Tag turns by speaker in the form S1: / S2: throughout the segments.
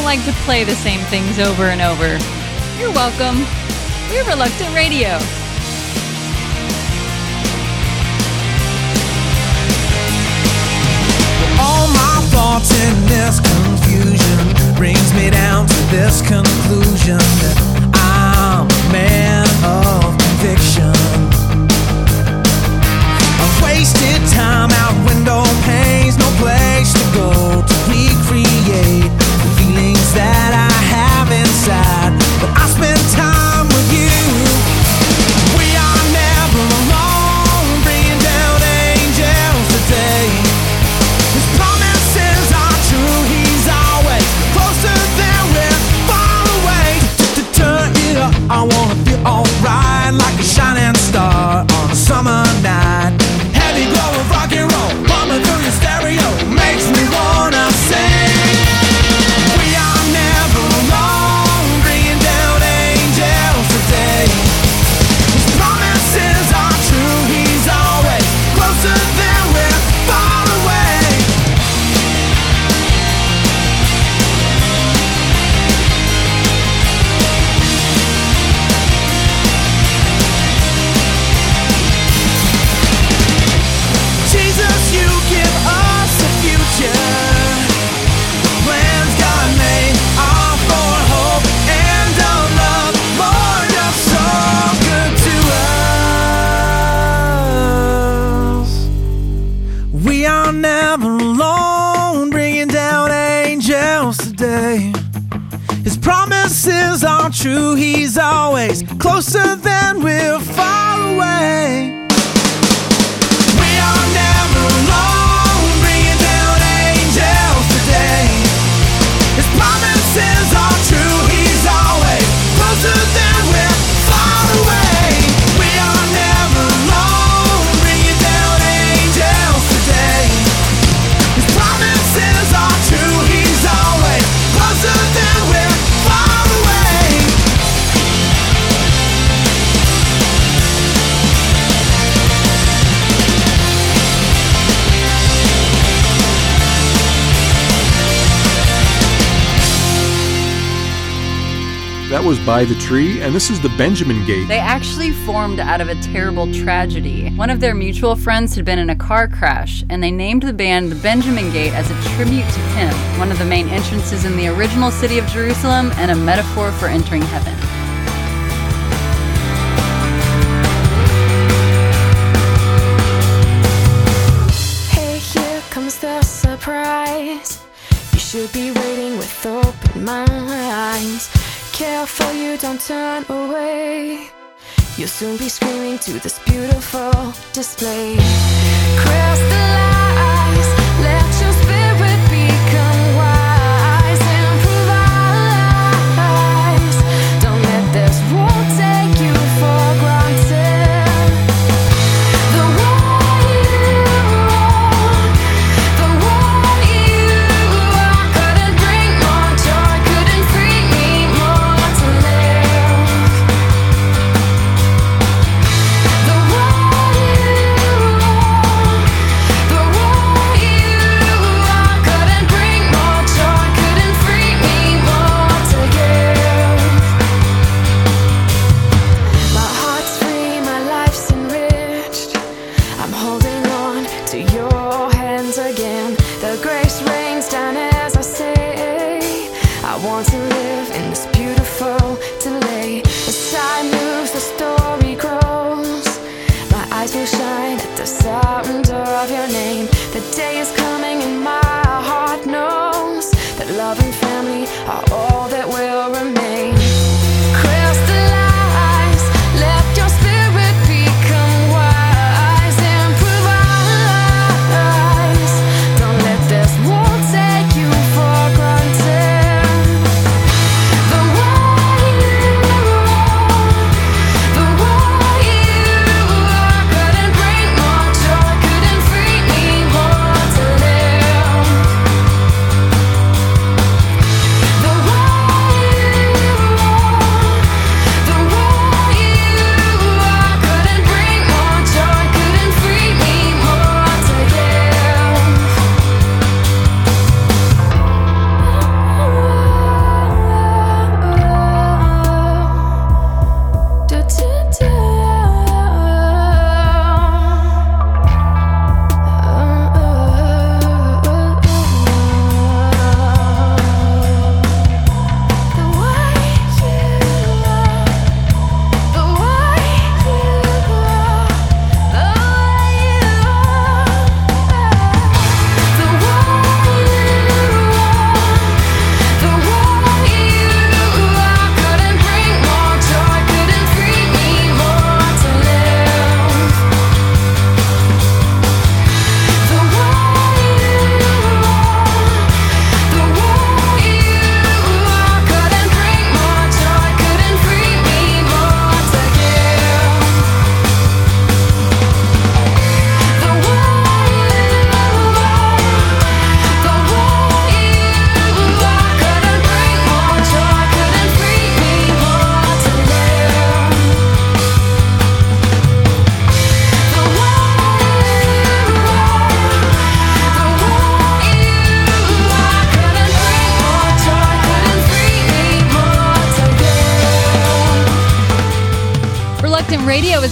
S1: don't like to play the same things over and over. You're welcome. We're Reluctant Radio.
S2: All my thoughts in this confusion brings me down to this conclusion that I'm a man of conviction. A wasted time out window panes, no place. summer night.
S3: by the tree, and this is the Benjamin Gate.
S1: They actually formed out of a terrible tragedy. One of their mutual friends had been in a car crash, and they named the band the Benjamin Gate as a tribute to him. one of the main entrances in the original city of Jerusalem and a metaphor for entering heaven.
S4: Hey, here comes the surprise. You should be waiting with open minds careful you don't turn away. You'll soon be screaming to this beautiful display. Cross the
S1: line.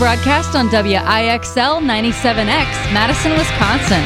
S1: broadcast on WIXL 97X, Madison, Wisconsin.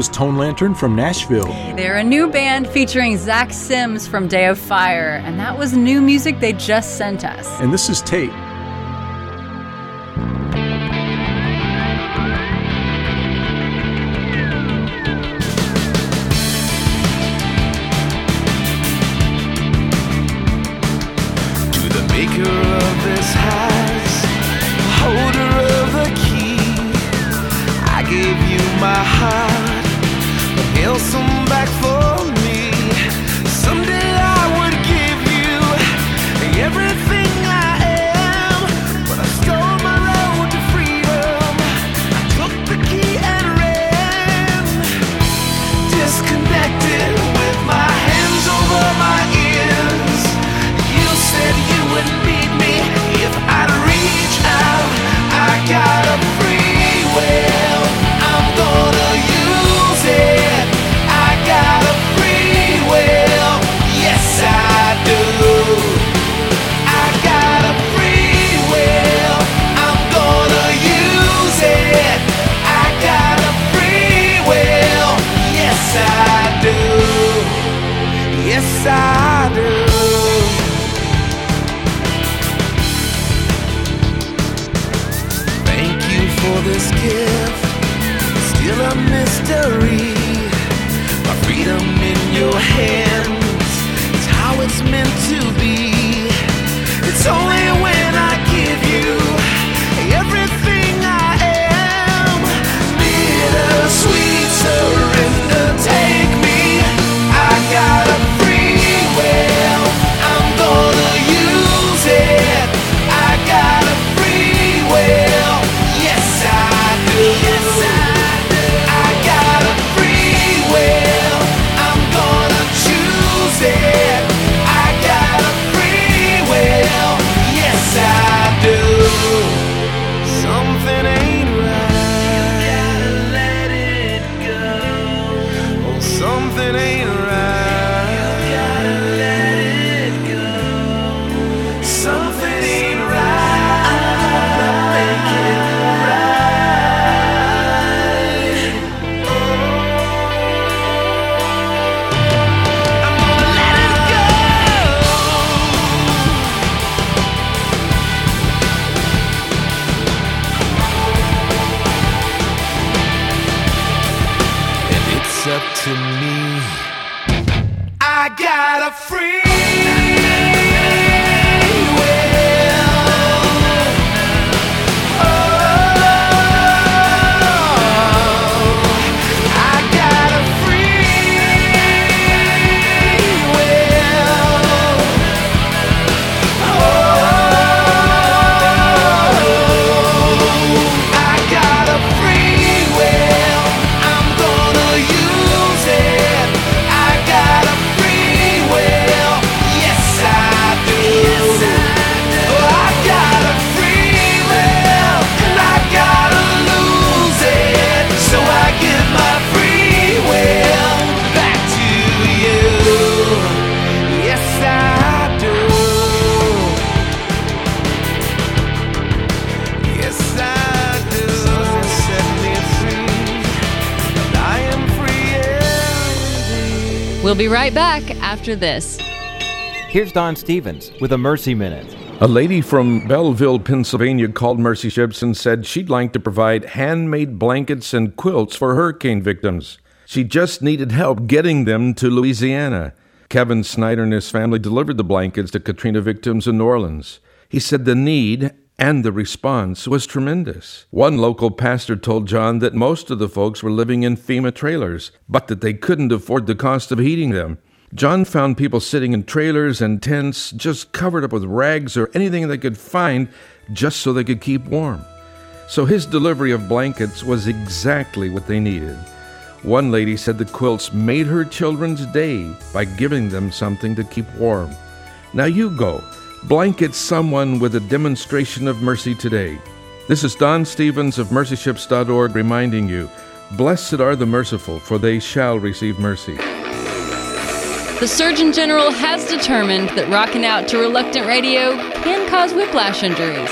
S5: was Tone Lantern from Nashville.
S1: They're a new band featuring Zach Sims from Day of Fire, and that was new music they just sent us.
S5: And this is Tate.
S6: my heart Helsing back for something ain't
S7: We'll be right back after this.
S8: Here's Don Stephens with a Mercy Minute.
S3: A lady from Belleville, Pennsylvania called Mercy Ships and said she'd like to provide handmade blankets and quilts for hurricane victims. She just needed help getting them to Louisiana. Kevin Snyder and his family delivered the blankets to Katrina victims in New Orleans. He said the need and the response was tremendous. One local pastor told John that most of the folks were living in FEMA trailers, but that they couldn't afford the cost of heating them. John found people sitting in trailers and tents, just covered up with rags or anything they could find, just so they could keep warm. So his delivery of blankets was exactly what they needed. One lady said the quilts made her children's day by giving them something to keep warm. Now you go, blanket someone with a demonstration of mercy today. This is Don Stephens of mercyships.org reminding you Blessed are the merciful, for they shall receive mercy.
S7: The Surgeon General has determined that rocking out to reluctant radio can cause whiplash injuries.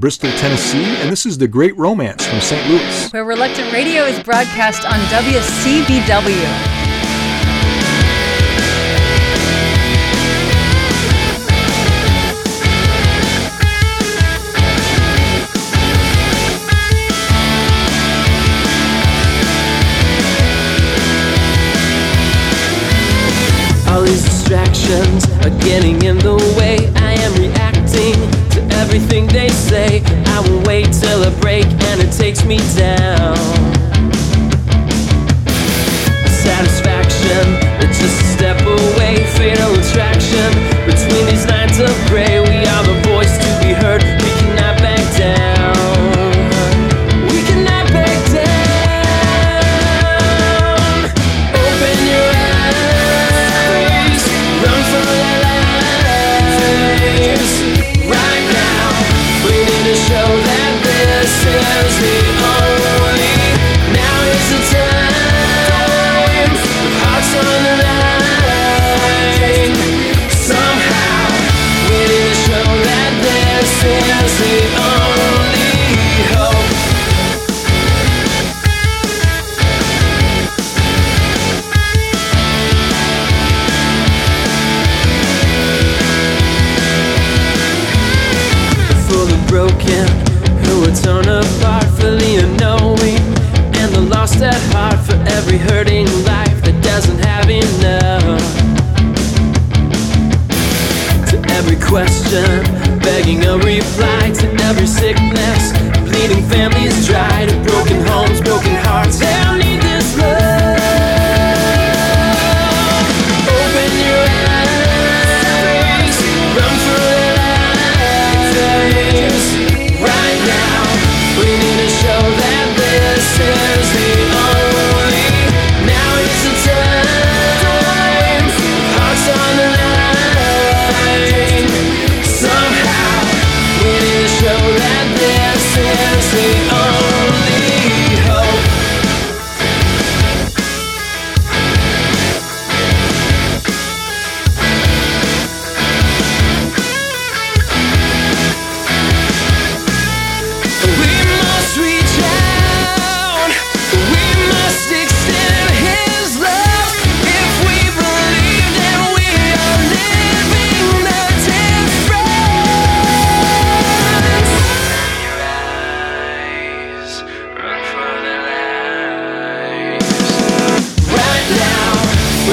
S5: Bristol, Tennessee, and this is The Great Romance from St. Louis.
S1: Where Reluctant Radio is broadcast on WCBW.
S9: All these distractions are getting in the way. I am reacting everything they say. I will wait till a break and it takes me down. Satisfaction, it's just a step away, fatal attraction.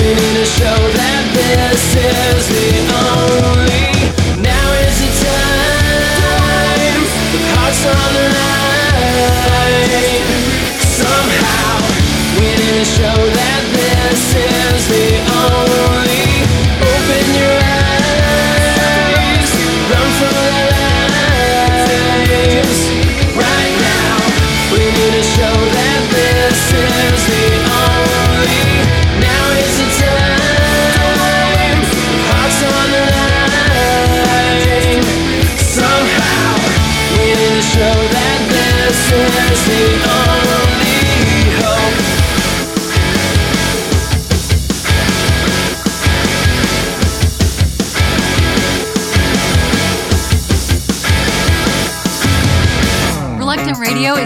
S9: beginning to show that this is the only. Now is the time. The heart's on the line.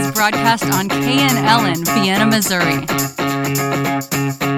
S9: is
S1: broadcast on KNLN, Vienna, Missouri.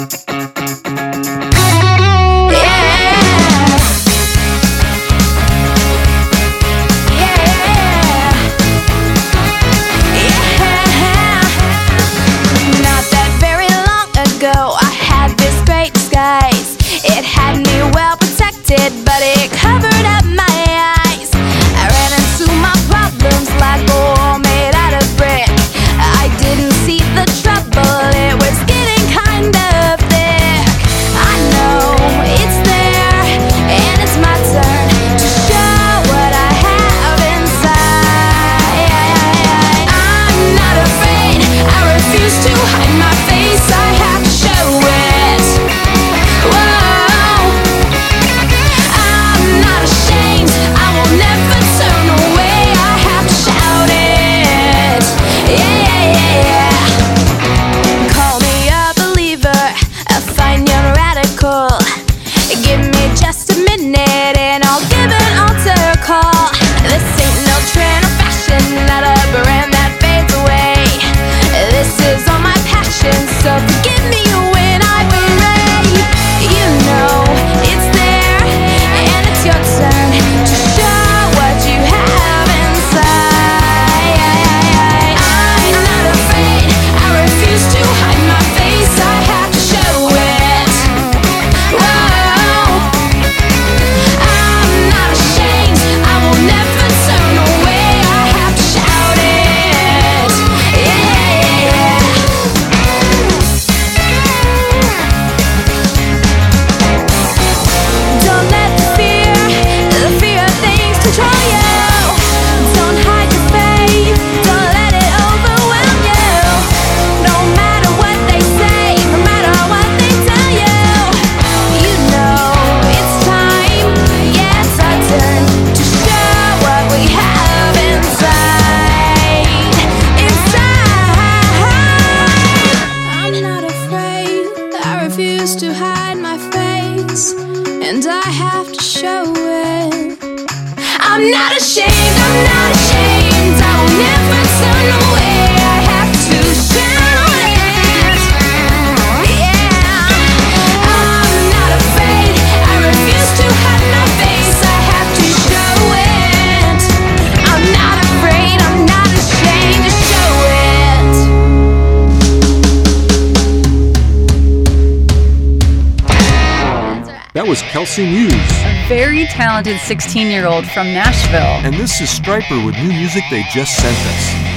S5: is Kelsey Muse,
S10: a very talented 16 year old from Nashville.
S5: And this is Stryper with new music they just sent us.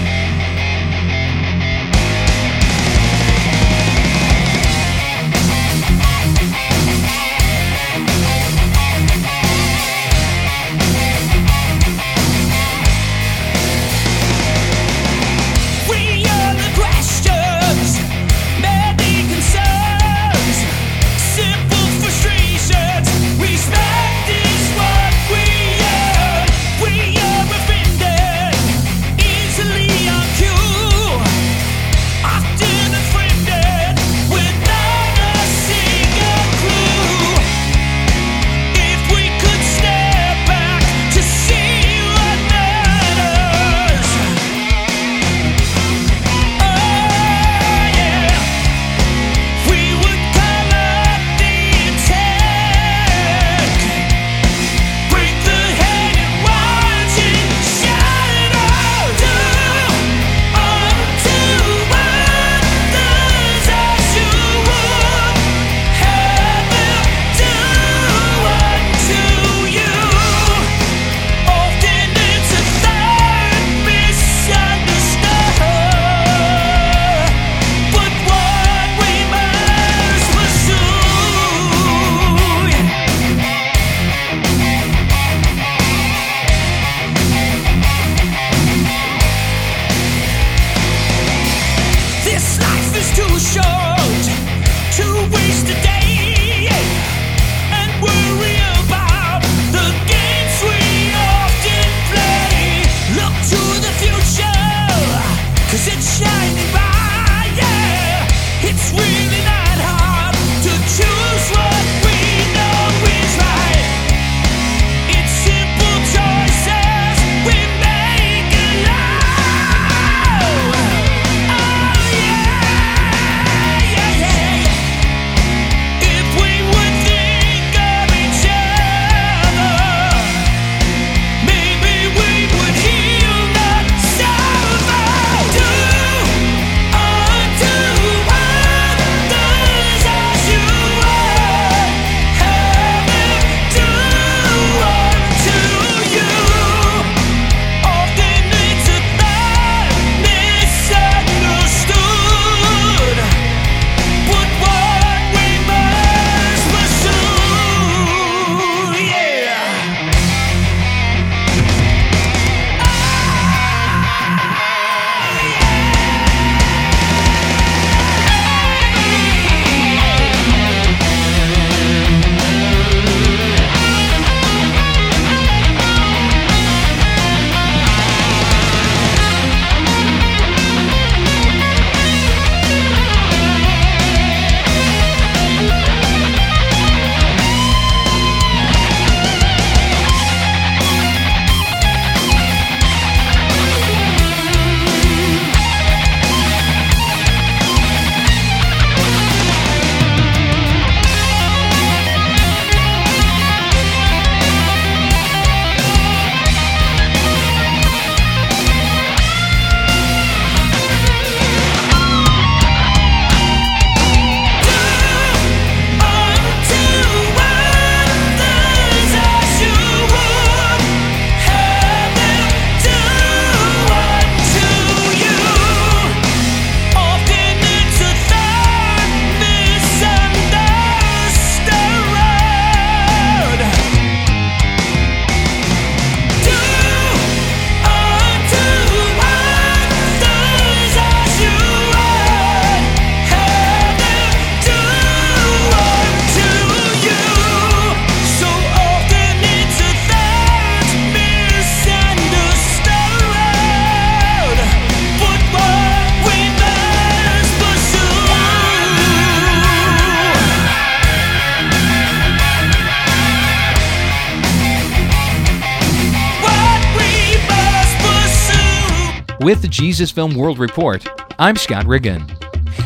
S11: With Jesus Film World Report, I'm Scott Riggin.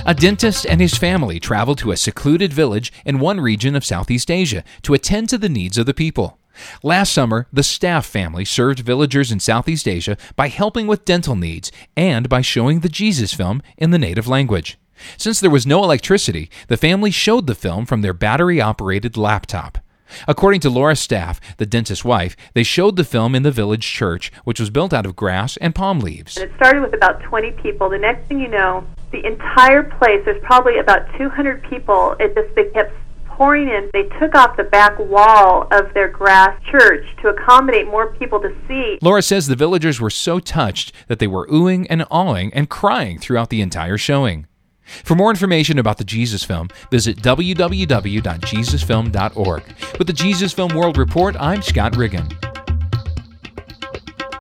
S11: A dentist and his family traveled to a secluded village in one region of Southeast Asia to attend to the needs of the people. Last summer, the Staff family served villagers in Southeast Asia by helping with dental needs and by showing the Jesus film in the native language. Since there was no electricity, the family showed the film from their battery operated laptop. According to Laura Staff, the dentist's wife, they showed the film in the village church, which was built out of grass and palm leaves.
S12: And it started with about 20 people. The next thing you know, the entire place, there's probably about 200 people. It just, they kept pouring in. They took off the back wall of their grass church to accommodate more people to see.
S11: Laura says the villagers were so touched that they were oohing and awing and crying throughout the entire showing. For more information about the Jesus Film, visit www.jesusfilm.org. With the Jesus Film World Report, I'm Scott Riggin.